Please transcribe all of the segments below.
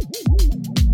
Woo-hoo!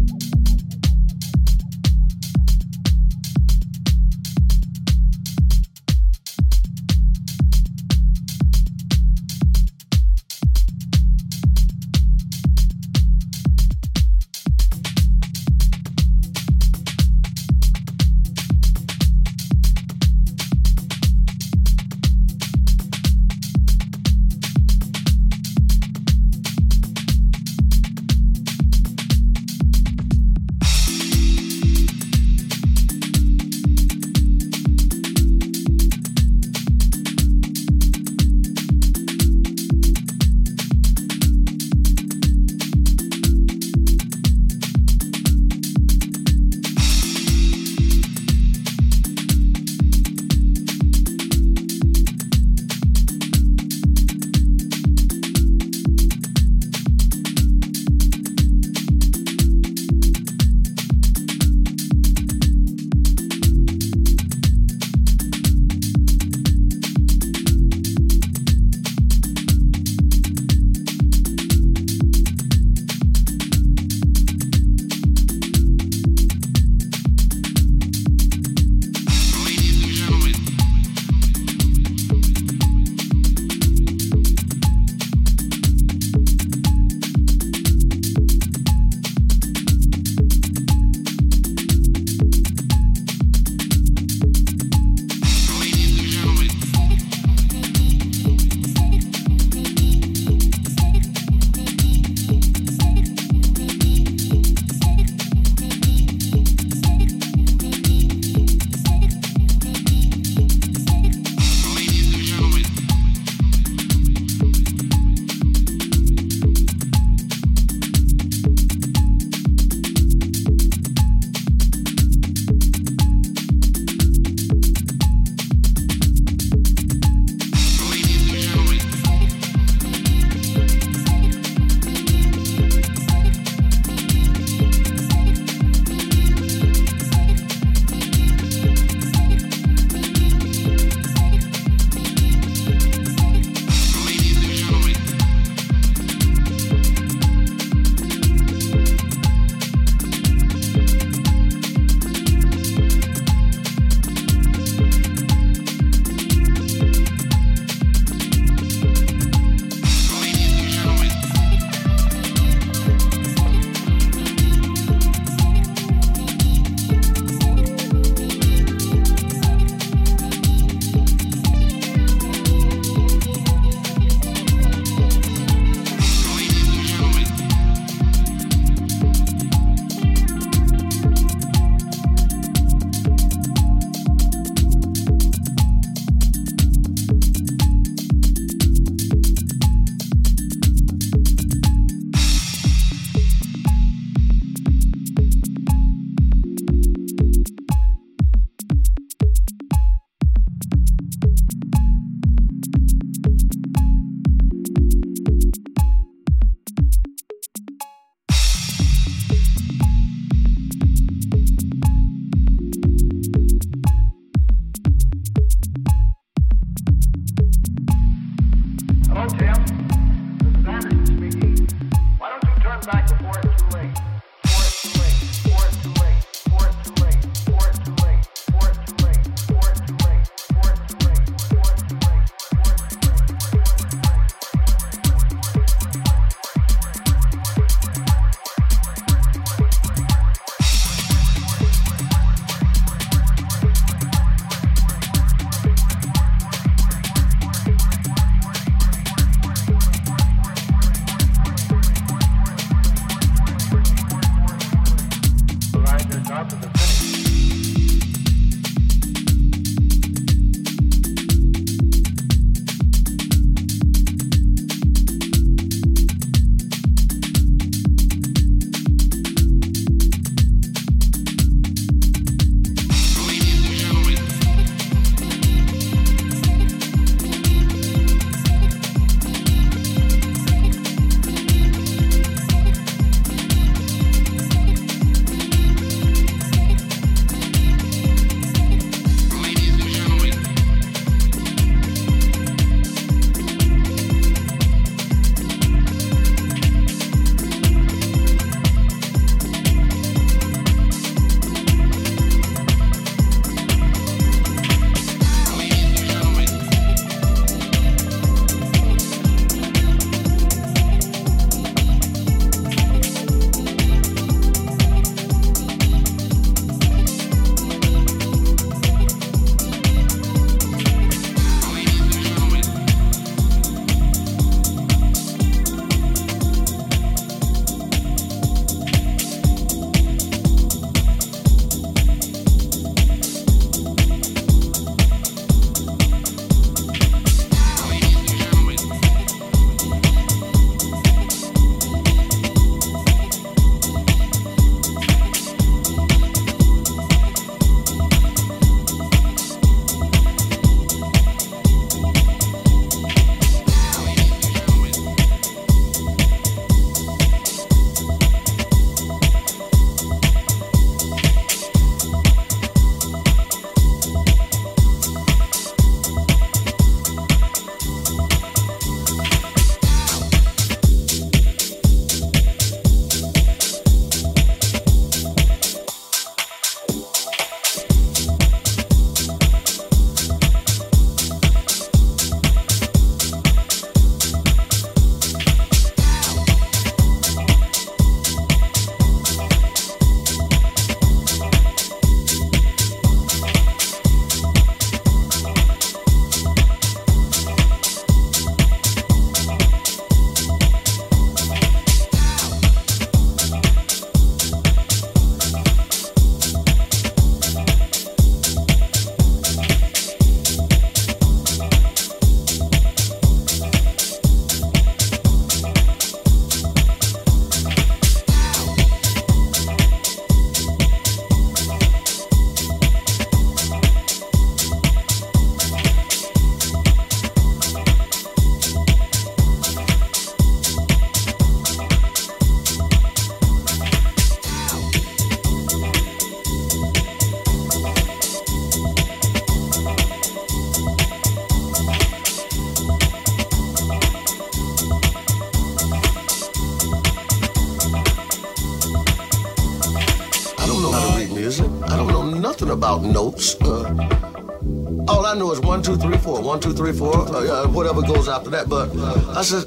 Three, four, uh, whatever goes after that. But I said,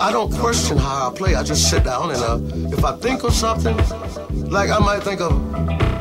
I don't question how I play. I just sit down and uh, if I think of something, like I might think of